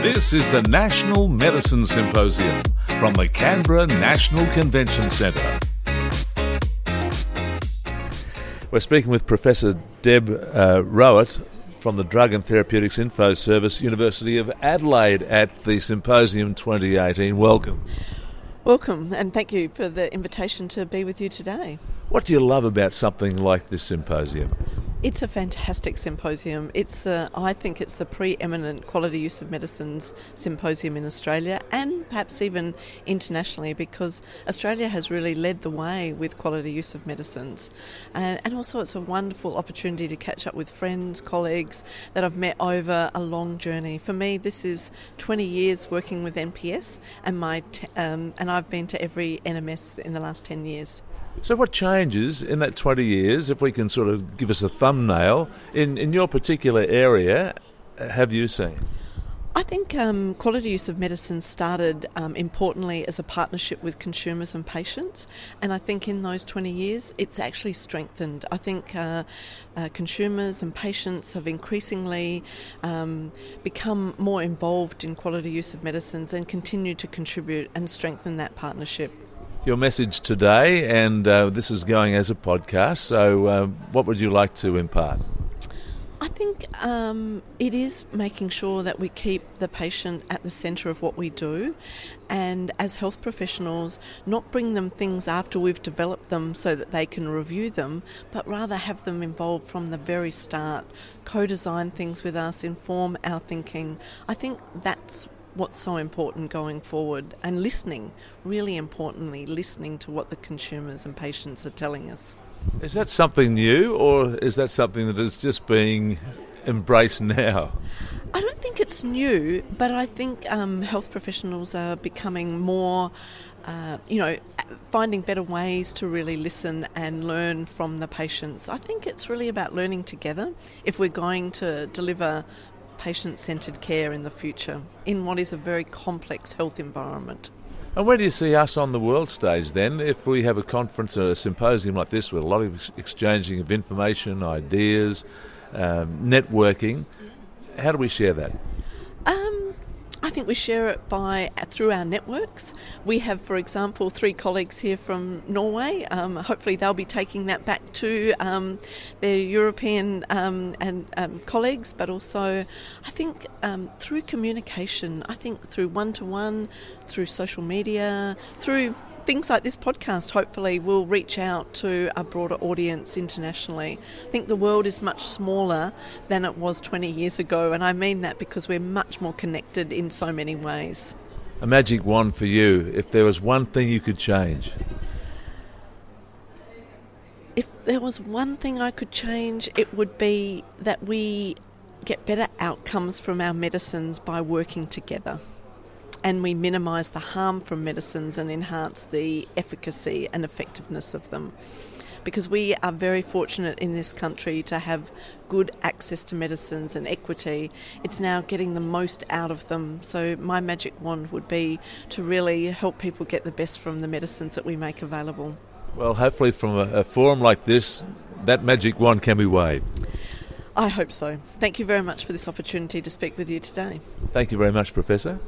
This is the National Medicine Symposium from the Canberra National Convention Centre. We're speaking with Professor Deb uh, Rowett from the Drug and Therapeutics Info Service, University of Adelaide, at the Symposium 2018. Welcome. Welcome, and thank you for the invitation to be with you today. What do you love about something like this symposium? It's a fantastic symposium. It's the I think it's the preeminent quality use of medicines symposium in Australia and perhaps even internationally because Australia has really led the way with quality use of medicines. And, and also it's a wonderful opportunity to catch up with friends, colleagues that I've met over a long journey. For me this is 20 years working with NPS and my t- um, and I've been to every NMS in the last 10 years. So, what changes in that 20 years, if we can sort of give us a thumbnail, in, in your particular area, have you seen? I think um, quality use of medicine started um, importantly as a partnership with consumers and patients, and I think in those 20 years it's actually strengthened. I think uh, uh, consumers and patients have increasingly um, become more involved in quality use of medicines and continue to contribute and strengthen that partnership your message today, and uh, this is going as a podcast. So, uh, what would you like to impart? I think um, it is making sure that we keep the patient at the centre of what we do, and as health professionals, not bring them things after we've developed them so that they can review them, but rather have them involved from the very start, co design things with us, inform our thinking. I think that's what's so important going forward and listening, really importantly, listening to what the consumers and patients are telling us. Is that something new or is that something that is just being embraced now? I don't think it's new, but I think um, health professionals are becoming more, uh, you know, finding better ways to really listen and learn from the patients. I think it's really about learning together if we're going to deliver patient centred care in the future in what is a very complex health environment. And where do you see us on the world stage then? If we have a conference or a symposium like this with a lot of exchanging of information, ideas, um, networking, how do we share that? Um, I think we share it by through our networks. We have, for example, three colleagues here from Norway. Um, hopefully, they'll be taking that back to um, their European um, and um, colleagues. But also, I think um, through communication, I think through one to one, through social media, through things like this podcast hopefully will reach out to a broader audience internationally. I think the world is much smaller than it was 20 years ago, and I mean that because we're much more connected in so many ways. A magic wand for you, if there was one thing you could change. If there was one thing I could change, it would be that we get better outcomes from our medicines by working together and we minimise the harm from medicines and enhance the efficacy and effectiveness of them. Because we are very fortunate in this country to have good access to medicines and equity, it's now getting the most out of them. So, my magic wand would be to really help people get the best from the medicines that we make available. Well, hopefully, from a, a forum like this, that magic wand can be waved. I hope so. Thank you very much for this opportunity to speak with you today. Thank you very much, Professor.